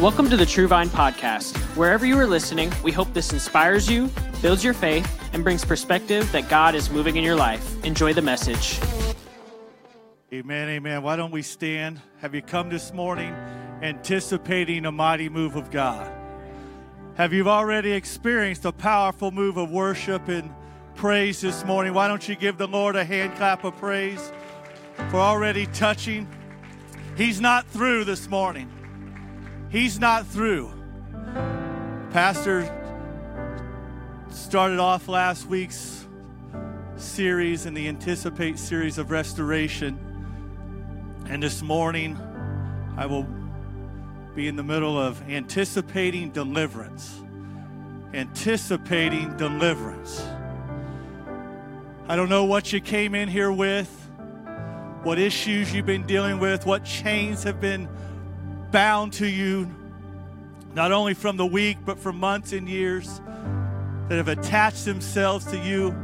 Welcome to the True Vine Podcast. Wherever you are listening, we hope this inspires you, builds your faith, and brings perspective that God is moving in your life. Enjoy the message. Amen, amen. Why don't we stand? Have you come this morning anticipating a mighty move of God? Have you already experienced a powerful move of worship and praise this morning? Why don't you give the Lord a hand clap of praise for already touching? He's not through this morning. He's not through. Pastor started off last week's series in the Anticipate series of restoration. And this morning, I will be in the middle of anticipating deliverance. Anticipating deliverance. I don't know what you came in here with, what issues you've been dealing with, what chains have been bound to you, not only from the week, but for months and years that have attached themselves to you.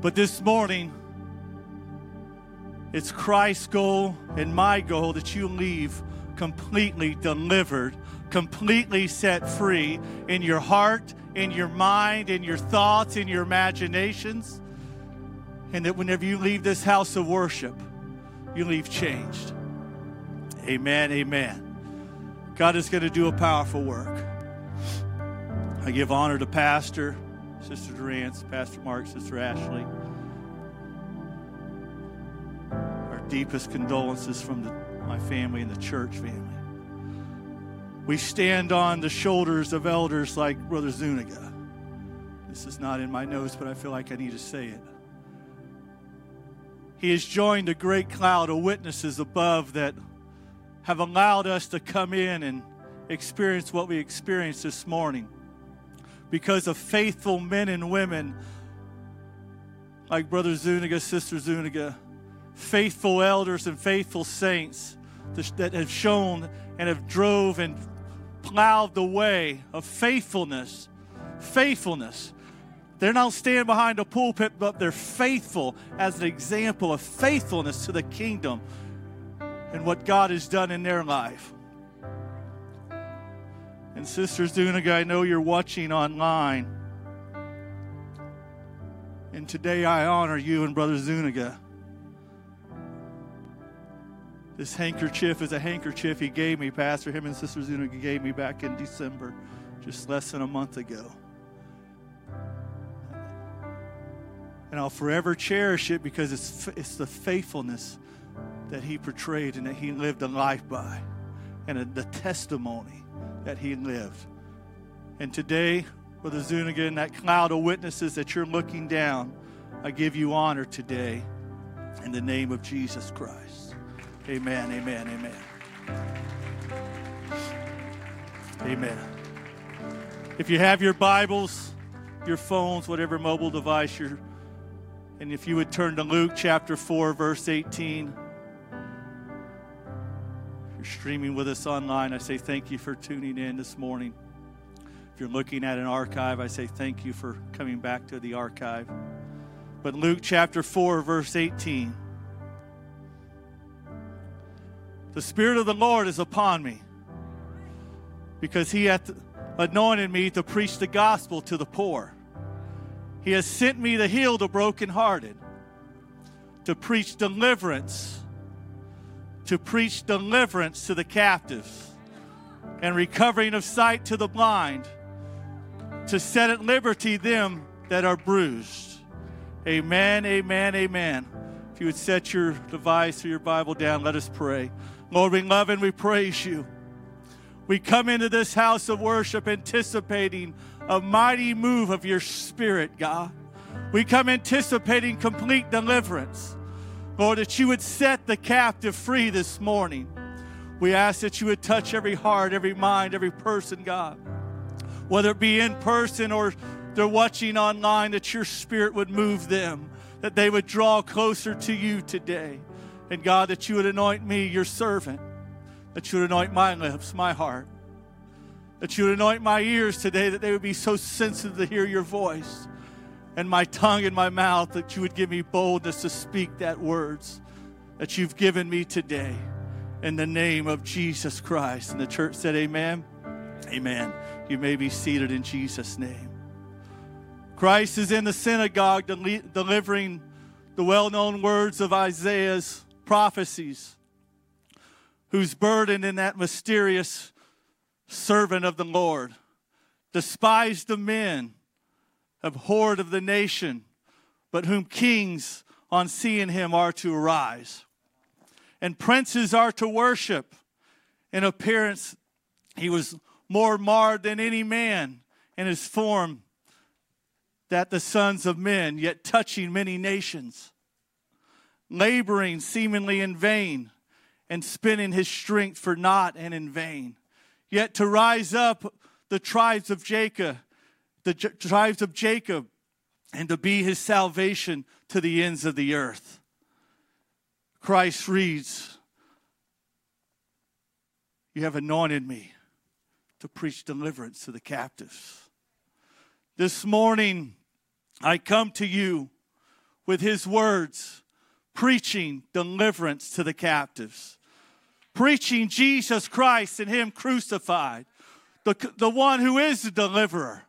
But this morning, it's Christ's goal and my goal that you leave completely delivered, completely set free in your heart, in your mind, in your thoughts, in your imaginations. And that whenever you leave this house of worship, you leave changed. Amen, amen. God is going to do a powerful work. I give honor to Pastor, Sister Durance, Pastor Mark, Sister Ashley. Our deepest condolences from the, my family and the church family. We stand on the shoulders of elders like Brother Zuniga. This is not in my notes, but I feel like I need to say it. He has joined a great cloud of witnesses above that have allowed us to come in and experience what we experienced this morning because of faithful men and women like Brother Zuniga, Sister Zuniga, faithful elders and faithful saints that have shown and have drove and plowed the way of faithfulness. Faithfulness. They're not standing behind a pulpit, but they're faithful as an example of faithfulness to the kingdom and what God has done in their life. And Sister Zuniga, I know you're watching online. And today I honor you and Brother Zuniga. This handkerchief is a handkerchief he gave me, Pastor. Him and Sister Zuniga gave me back in December, just less than a month ago. And I'll forever cherish it because it's, it's the faithfulness that he portrayed and that he lived a life by, and the testimony that he lived. And today, Brother Zuniga, in that cloud of witnesses that you're looking down, I give you honor today in the name of Jesus Christ. Amen, amen, amen. Amen. If you have your Bibles, your phones, whatever mobile device you're, and if you would turn to Luke chapter 4, verse 18 you're streaming with us online, I say thank you for tuning in this morning. If you're looking at an archive, I say thank you for coming back to the archive. But Luke chapter 4, verse 18 The Spirit of the Lord is upon me because he hath anointed me to preach the gospel to the poor. He has sent me to heal the brokenhearted, to preach deliverance to preach deliverance to the captives and recovering of sight to the blind, to set at liberty them that are bruised. Amen, amen, amen. If you would set your device or your Bible down, let us pray. Lord, we love and we praise you. We come into this house of worship anticipating a mighty move of your spirit, God. We come anticipating complete deliverance. Lord, that you would set the captive free this morning. We ask that you would touch every heart, every mind, every person, God. Whether it be in person or they're watching online, that your spirit would move them, that they would draw closer to you today. And God, that you would anoint me, your servant, that you would anoint my lips, my heart, that you would anoint my ears today, that they would be so sensitive to hear your voice and my tongue and my mouth that you would give me boldness to speak that words that you've given me today. in the name of Jesus Christ. And the church said, Amen. Amen. You may be seated in Jesus' name. Christ is in the synagogue deli- delivering the well known words of Isaiah's prophecies, whose burden in that mysterious servant of the Lord, despised of men, abhorred of the nation, but whom kings on seeing him are to arise. And princes are to worship. In appearance, he was more marred than any man in his form that the sons of men, yet touching many nations, laboring seemingly in vain, and spending his strength for naught and in vain. Yet to rise up the tribes of Jacob, the J- tribes of Jacob, and to be his salvation to the ends of the earth. Christ reads, You have anointed me to preach deliverance to the captives. This morning, I come to you with his words, preaching deliverance to the captives, preaching Jesus Christ and him crucified, the, the one who is the deliverer.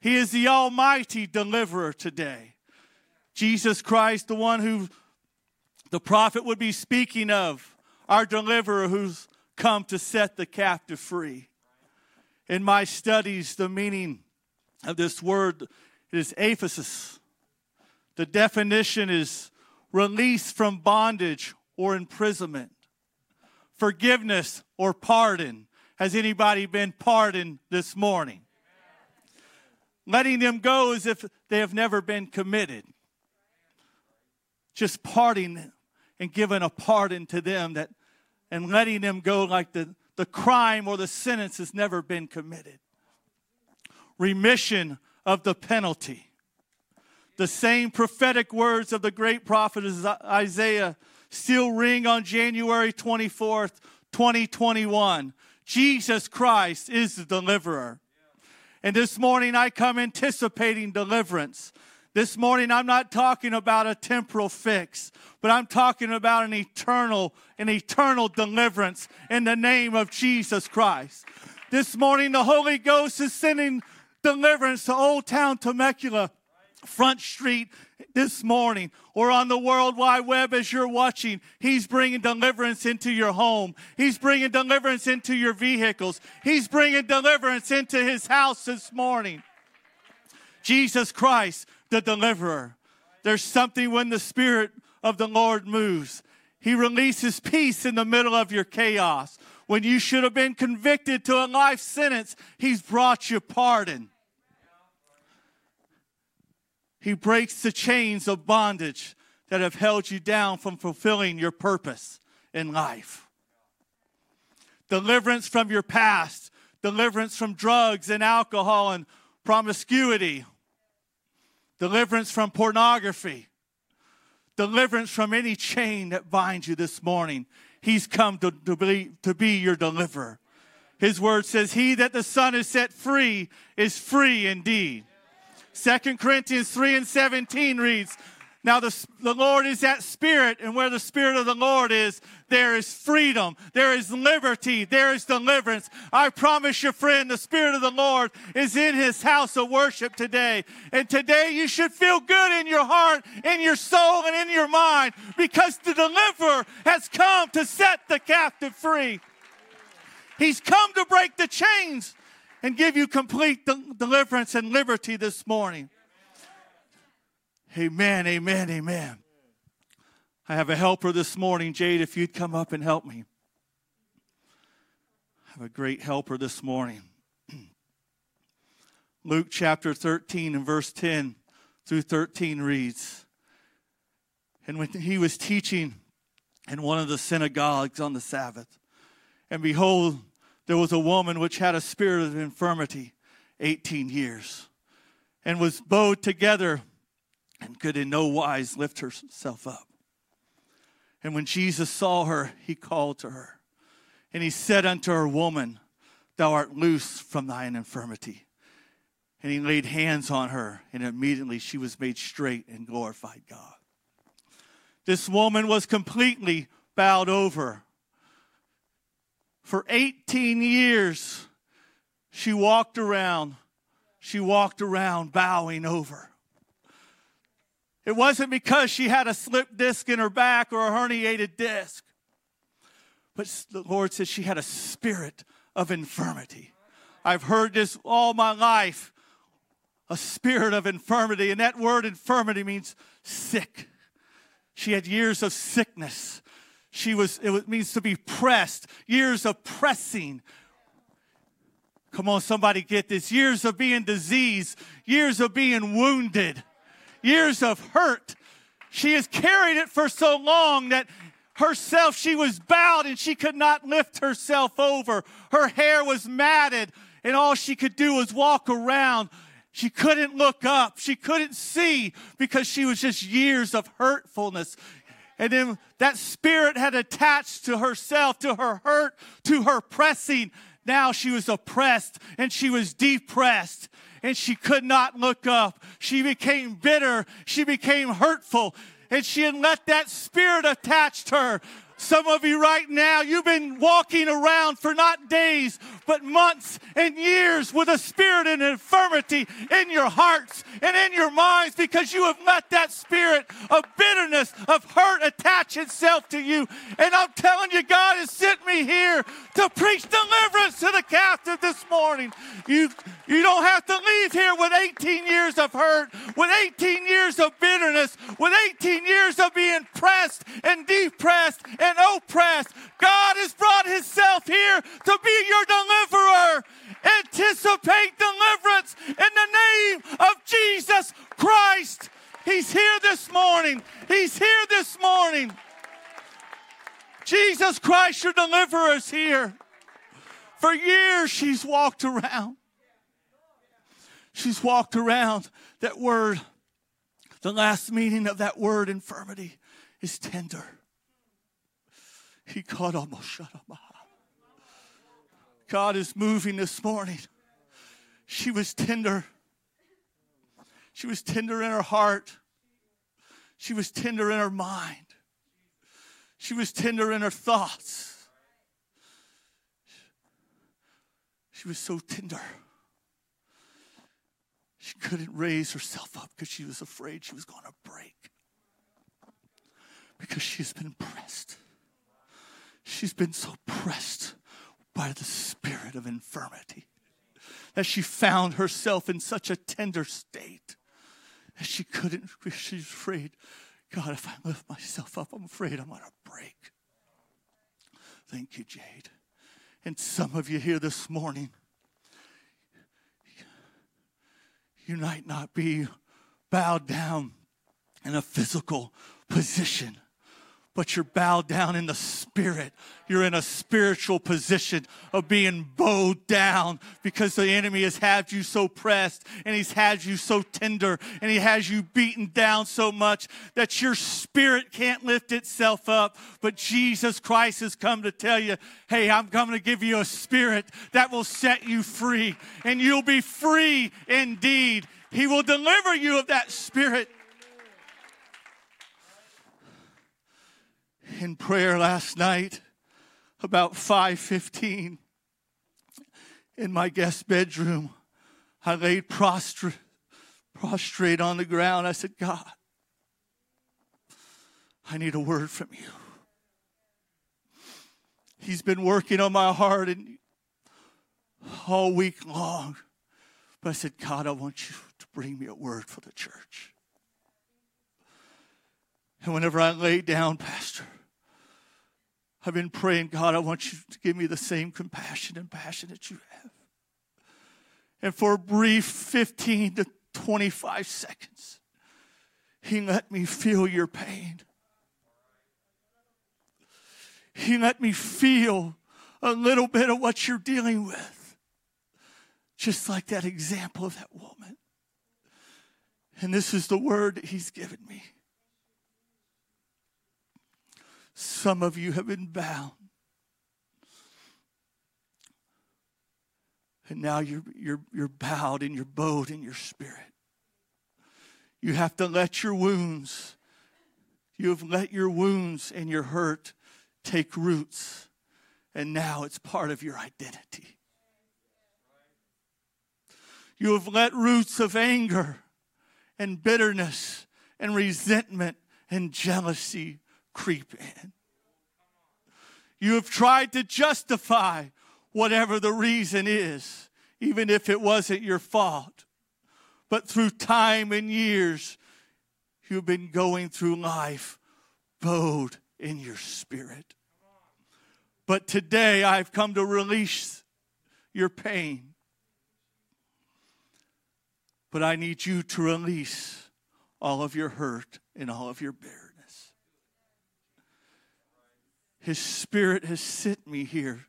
He is the almighty deliverer today. Jesus Christ, the one who the prophet would be speaking of, our deliverer who's come to set the captive free. In my studies, the meaning of this word is aphesis. The definition is release from bondage or imprisonment, forgiveness or pardon. Has anybody been pardoned this morning? Letting them go as if they have never been committed. Just parting and giving a pardon to them that and letting them go like the, the crime or the sentence has never been committed. Remission of the penalty. The same prophetic words of the great prophet Isaiah still ring on January 24th, 2021. Jesus Christ is the deliverer. And this morning I come anticipating deliverance. This morning I'm not talking about a temporal fix, but I'm talking about an eternal, an eternal deliverance in the name of Jesus Christ. This morning the Holy Ghost is sending deliverance to Old Town Temecula, Front Street this morning, or on the World Wide Web as you're watching. He's bringing deliverance into your home. He's bringing deliverance into your vehicles. He's bringing deliverance into his house this morning. Jesus Christ, the deliverer. There's something when the Spirit of the Lord moves. He releases peace in the middle of your chaos. When you should have been convicted to a life sentence, He's brought you pardon. He breaks the chains of bondage that have held you down from fulfilling your purpose in life. Deliverance from your past, deliverance from drugs and alcohol and promiscuity, deliverance from pornography, deliverance from any chain that binds you this morning. He's come to, to, be, to be your deliverer. His word says, He that the Son has set free is free indeed. Second Corinthians 3 and 17 reads, Now the, the Lord is that Spirit, and where the Spirit of the Lord is, there is freedom, there is liberty, there is deliverance. I promise you, friend, the Spirit of the Lord is in His house of worship today. And today you should feel good in your heart, in your soul, and in your mind because the deliverer has come to set the captive free. He's come to break the chains and give you complete de- deliverance and liberty this morning. Amen, amen, amen. I have a helper this morning, Jade, if you'd come up and help me. I have a great helper this morning. Luke chapter 13 and verse 10 through 13 reads And when he was teaching in one of the synagogues on the Sabbath, and behold, there was a woman which had a spirit of infirmity 18 years and was bowed together and could in no wise lift herself up. And when Jesus saw her, he called to her. And he said unto her, Woman, thou art loose from thine infirmity. And he laid hands on her, and immediately she was made straight and glorified God. This woman was completely bowed over For 18 years, she walked around. She walked around bowing over. It wasn't because she had a slip disc in her back or a herniated disc. But the Lord says she had a spirit of infirmity. I've heard this all my life a spirit of infirmity. And that word infirmity means sick. She had years of sickness. She was, it means to be pressed, years of pressing. Come on, somebody get this. Years of being diseased, years of being wounded, years of hurt. She has carried it for so long that herself, she was bowed and she could not lift herself over. Her hair was matted and all she could do was walk around. She couldn't look up. She couldn't see because she was just years of hurtfulness. And then that spirit had attached to herself, to her hurt, to her pressing. Now she was oppressed and she was depressed and she could not look up. She became bitter. She became hurtful and she had let that spirit attach her. Some of you right now, you've been walking around for not days, but months and years with a spirit and infirmity in your hearts and in your minds because you have let that spirit of bitterness, of hurt attach itself to you. And I'm telling you, God has sent me here to preach deliverance to the captive this morning. You, you don't have to leave here with 18 years of hurt, with 18 years of bitterness, with 18 years of being pressed and depressed and oppressed. God has brought Himself here to be your deliverer. Anticipate deliverance in the name of Jesus Christ. He's here this morning. He's here this morning. Jesus Christ, your deliverer, is here. For years, she's walked around. She's walked around that word. The last meaning of that word, infirmity, is tender. He caught almost shut up. God is moving this morning. She was tender. She was tender in her heart. She was tender in her mind. She was tender in her thoughts. She was so tender. She couldn't raise herself up because she was afraid she was going to break. Because she's been pressed. She's been so pressed by the spirit of infirmity that she found herself in such a tender state that she couldn't, she's afraid, God, if I lift myself up, I'm afraid I'm going to break. Thank you, Jade. And some of you here this morning, you might not be bowed down in a physical position but you're bowed down in the spirit. You're in a spiritual position of being bowed down because the enemy has had you so pressed and he's had you so tender and he has you beaten down so much that your spirit can't lift itself up. But Jesus Christ has come to tell you, hey, I'm coming to give you a spirit that will set you free and you'll be free indeed. He will deliver you of that spirit. In prayer last night about 5:15 in my guest bedroom. I laid prostrate, prostrate on the ground. I said, God, I need a word from you. He's been working on my heart and all week long. But I said, God, I want you to bring me a word for the church. And whenever I lay down, Pastor, I've been praying, God, I want you to give me the same compassion and passion that you have. And for a brief 15 to 25 seconds, He let me feel your pain. He let me feel a little bit of what you're dealing with. Just like that example of that woman. And this is the word that He's given me. Some of you have been bound. And now you're, you're, you're bowed and you're bowed in your spirit. You have to let your wounds, you have let your wounds and your hurt take roots. and now it's part of your identity. You have let roots of anger and bitterness and resentment and jealousy creep in. You have tried to justify whatever the reason is, even if it wasn't your fault. But through time and years, you've been going through life bowed in your spirit. But today I've come to release your pain. But I need you to release all of your hurt and all of your bitterness. His Spirit has sent me here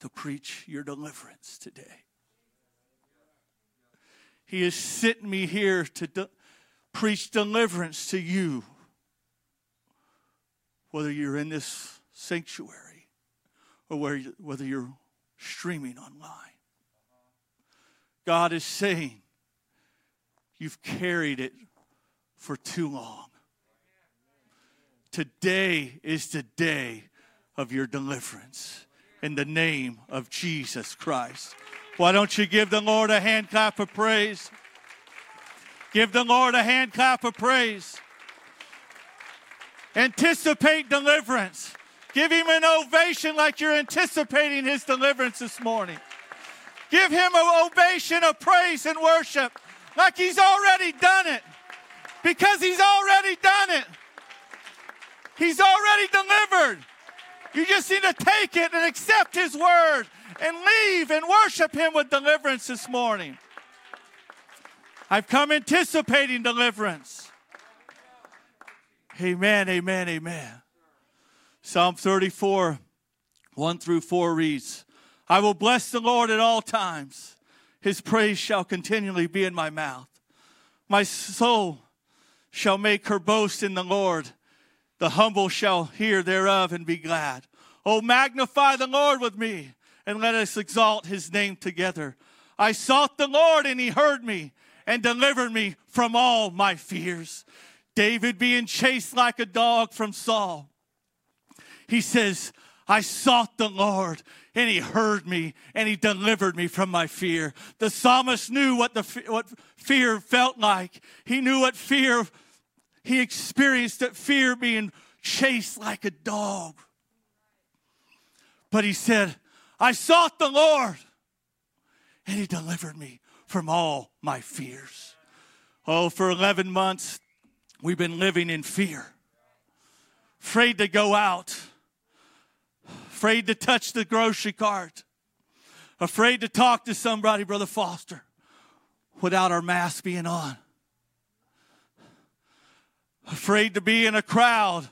to preach your deliverance today. He has sent me here to de- preach deliverance to you, whether you're in this sanctuary or whether you're streaming online. God is saying, You've carried it for too long. Today is the day of your deliverance in the name of Jesus Christ. Why don't you give the Lord a hand clap of praise? Give the Lord a hand clap of praise. Anticipate deliverance. Give him an ovation like you're anticipating his deliverance this morning. Give him an ovation of praise and worship like he's already done it. Because he's already done it. He's already delivered. You just need to take it and accept his word and leave and worship him with deliverance this morning. I've come anticipating deliverance. Amen, amen, amen. Psalm 34, 1 through 4 reads I will bless the Lord at all times, his praise shall continually be in my mouth. My soul shall make her boast in the Lord. The humble shall hear thereof and be glad. Oh, magnify the Lord with me, and let us exalt his name together. I sought the Lord, and he heard me and delivered me from all my fears. David being chased like a dog from Saul. He says, I sought the Lord and he heard me and he delivered me from my fear. The psalmist knew what the what fear felt like. He knew what fear he experienced that fear being chased like a dog. But he said, I sought the Lord and he delivered me from all my fears. Oh, for 11 months, we've been living in fear, afraid to go out, afraid to touch the grocery cart, afraid to talk to somebody, Brother Foster, without our mask being on, afraid to be in a crowd,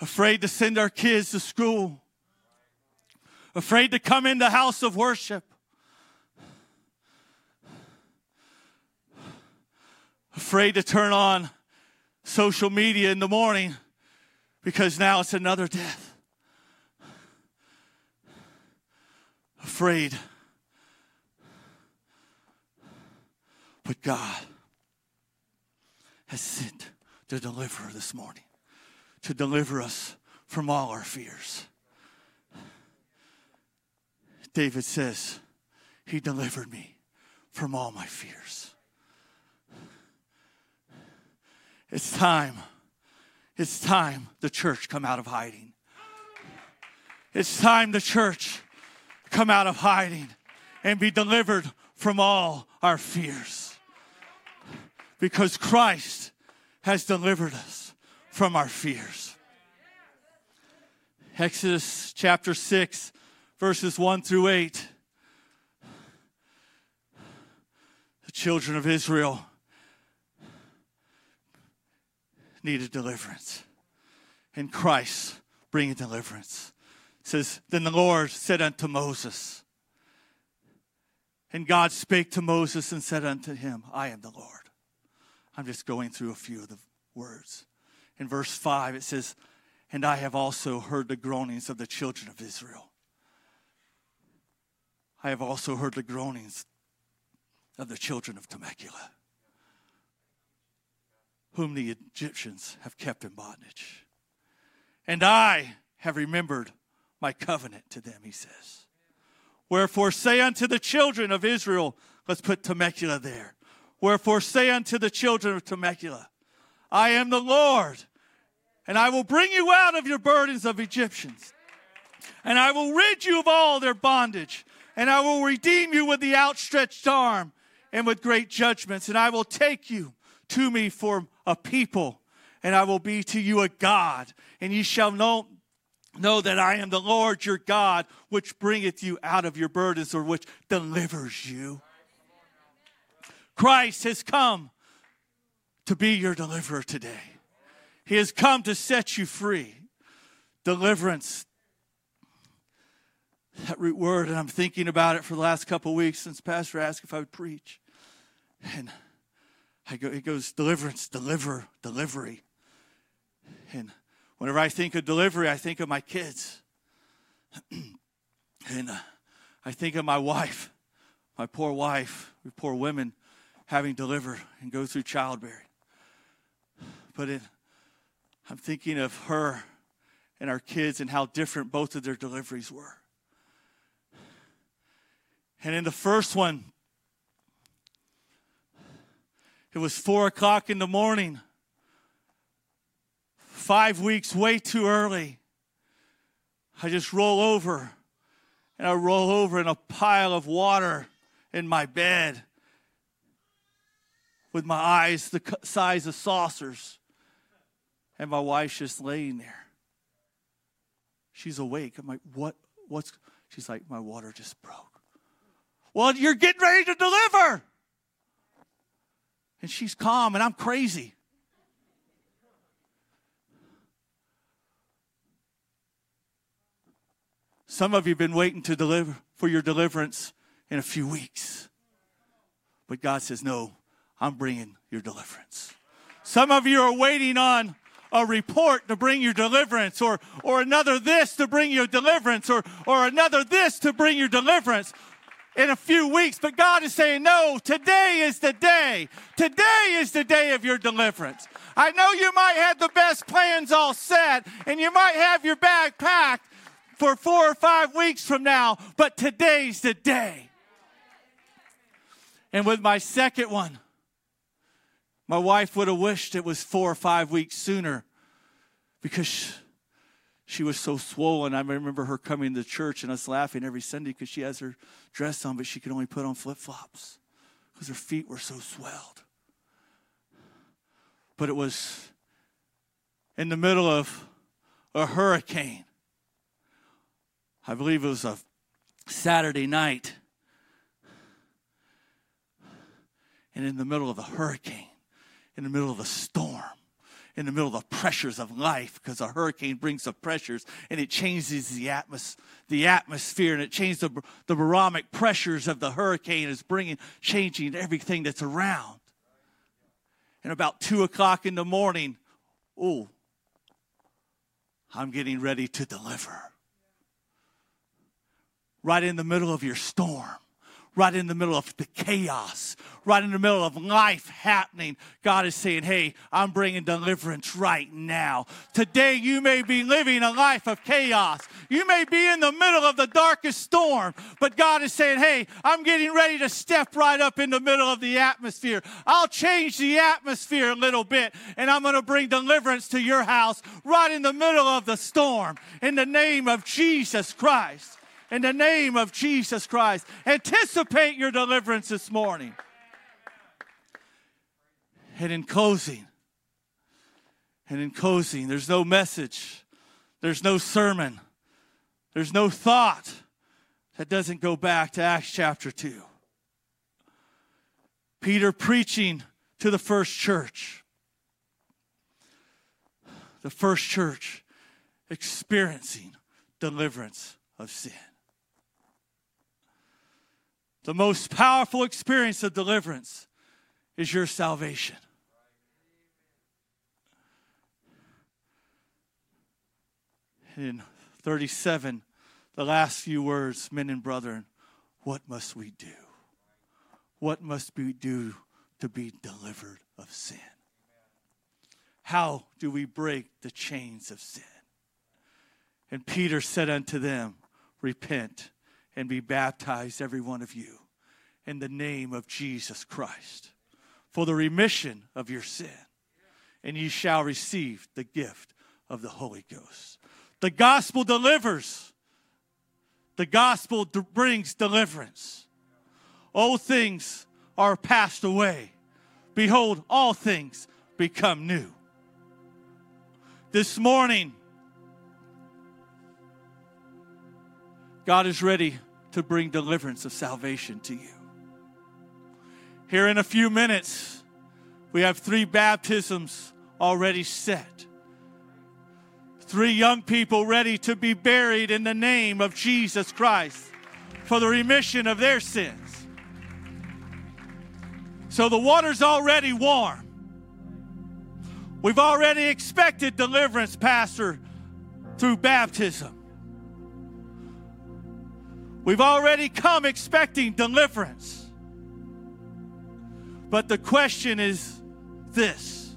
afraid to send our kids to school, afraid to come into house of worship afraid to turn on social media in the morning because now it's another death. Afraid. But God has sent the deliverer this morning to deliver us from all our fears. David says, He delivered me from all my fears. It's time. It's time the church come out of hiding. It's time the church come out of hiding and be delivered from all our fears. Because Christ has delivered us from our fears. Exodus chapter 6, verses 1 through 8. The children of Israel needed deliverance. And Christ bringing deliverance. It says, Then the Lord said unto Moses, and God spake to Moses and said unto him, I am the Lord. I'm just going through a few of the words. In verse 5, it says, And I have also heard the groanings of the children of Israel. I have also heard the groanings of the children of Temecula whom the Egyptians have kept in bondage. And I have remembered my covenant to them, he says. Wherefore say unto the children of Israel, let's put Temecula there. Wherefore say unto the children of Temecula, I am the Lord, and I will bring you out of your burdens of Egyptians, and I will rid you of all their bondage, and I will redeem you with the outstretched arm and with great judgments, and I will take you to me for a people, and I will be to you a God, and ye shall know know that I am the Lord your God, which bringeth you out of your burdens, or which delivers you. Christ has come to be your deliverer today. He has come to set you free. Deliverance. That root word, and I'm thinking about it for the last couple weeks since Pastor asked if I would preach. And I go, it goes deliverance, deliver, delivery. And whenever I think of delivery, I think of my kids. and uh, I think of my wife, my poor wife, we poor women having delivered and go through childbearing. But it, I'm thinking of her and our kids and how different both of their deliveries were. And in the first one, it was four o'clock in the morning. Five weeks way too early. I just roll over and I roll over in a pile of water in my bed with my eyes the size of saucers. And my wife's just laying there. She's awake. I'm like, what? What's. She's like, my water just broke. Well, you're getting ready to deliver. And she's calm, and I'm crazy. Some of you have been waiting to deliver for your deliverance in a few weeks. But God says, No, I'm bringing your deliverance. Some of you are waiting on a report to bring your deliverance, or, or another this to bring your deliverance, or, or another this to bring your deliverance in a few weeks. But God is saying, No, today is the day. Today is the day of your deliverance. I know you might have the best plans all set, and you might have your bag packed for four or five weeks from now, but today's the day. And with my second one, my wife would have wished it was four or five weeks sooner because she was so swollen. I remember her coming to church and us laughing every Sunday because she has her dress on, but she could only put on flip flops because her feet were so swelled. But it was in the middle of a hurricane. I believe it was a Saturday night. And in the middle of a hurricane, in the middle of a storm, in the middle of the pressures of life, because a hurricane brings the pressures and it changes the, atmos- the atmosphere and it changes the, the barometric pressures of the hurricane is bringing, changing everything that's around. And about two o'clock in the morning, oh, I'm getting ready to deliver. Right in the middle of your storm right in the middle of the chaos, right in the middle of life happening, God is saying, Hey, I'm bringing deliverance right now. Today, you may be living a life of chaos. You may be in the middle of the darkest storm, but God is saying, Hey, I'm getting ready to step right up in the middle of the atmosphere. I'll change the atmosphere a little bit, and I'm going to bring deliverance to your house right in the middle of the storm in the name of Jesus Christ in the name of Jesus Christ. Anticipate your deliverance this morning. And in closing, and in closing, there's no message, there's no sermon, there's no thought that doesn't go back to Acts chapter 2. Peter preaching to the first church. The first church experiencing deliverance of sin. The most powerful experience of deliverance is your salvation. In 37, the last few words, men and brethren, what must we do? What must we do to be delivered of sin? How do we break the chains of sin? And Peter said unto them, Repent and be baptized, every one of you, in the name of Jesus Christ, for the remission of your sin, and ye shall receive the gift of the Holy Ghost. The gospel delivers, the gospel brings deliverance. Old things are passed away. Behold, all things become new. This morning, God is ready to bring deliverance of salvation to you. Here in a few minutes, we have three baptisms already set. Three young people ready to be buried in the name of Jesus Christ for the remission of their sins. So the water's already warm. We've already expected deliverance, Pastor, through baptism. We've already come expecting deliverance. But the question is this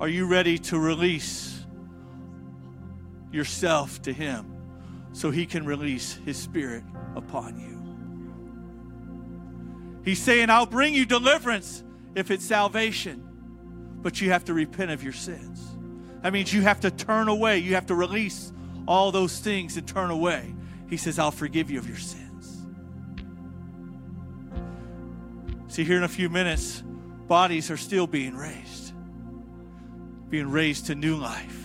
Are you ready to release yourself to Him so He can release His Spirit upon you? He's saying, I'll bring you deliverance if it's salvation, but you have to repent of your sins. That means you have to turn away. You have to release all those things and turn away. He says, I'll forgive you of your sins. See, here in a few minutes, bodies are still being raised, being raised to new life.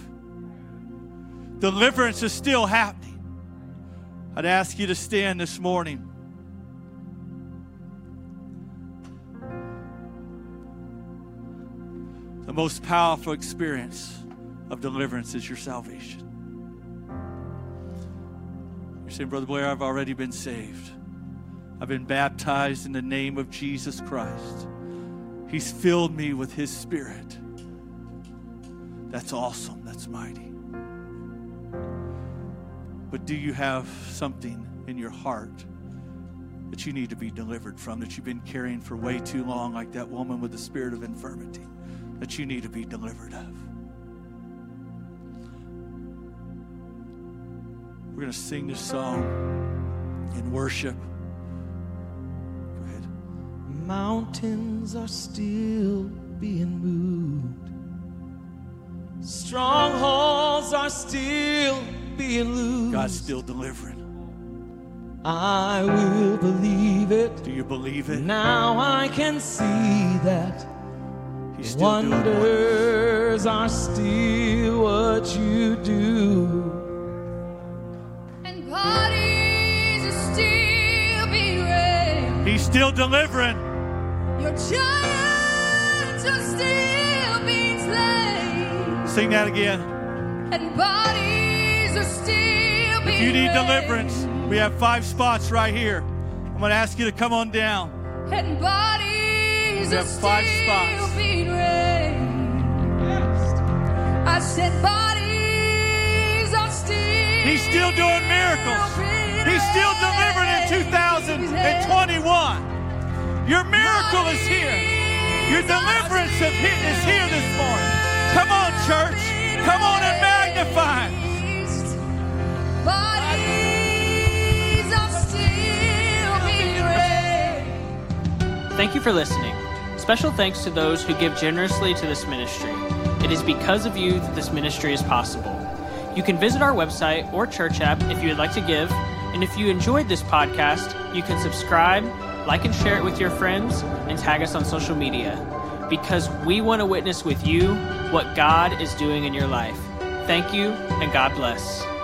Deliverance is still happening. I'd ask you to stand this morning. The most powerful experience of deliverance is your salvation. You're saying, Brother Blair, I've already been saved. I've been baptized in the name of Jesus Christ. He's filled me with His Spirit. That's awesome. That's mighty. But do you have something in your heart that you need to be delivered from, that you've been carrying for way too long, like that woman with the spirit of infirmity, that you need to be delivered of? We're going to sing this song in worship. Go ahead. Mountains are still being moved. Strongholds are still being loosed. God's still delivering. I will believe it. Do you believe it? Now I can see that He's still wonders. wonders are still what you do. He's still delivering. Your giants are still being slain. Sing that again. And bodies are still being If you need deliverance, we have five spots right here. I'm going to ask you to come on down. And bodies We have five spots. being raised. I said bodies are still He's still doing miracles. He's still delivering in raised. 2021. Your miracle is here. Your deliverance of hi- is here this morning. Come on, church. Come on and magnify. Bodies are still being raised. Thank you for listening. Special thanks to those who give generously to this ministry. It is because of you that this ministry is possible. You can visit our website or church app if you would like to give. And if you enjoyed this podcast, you can subscribe, like and share it with your friends, and tag us on social media. Because we want to witness with you what God is doing in your life. Thank you, and God bless.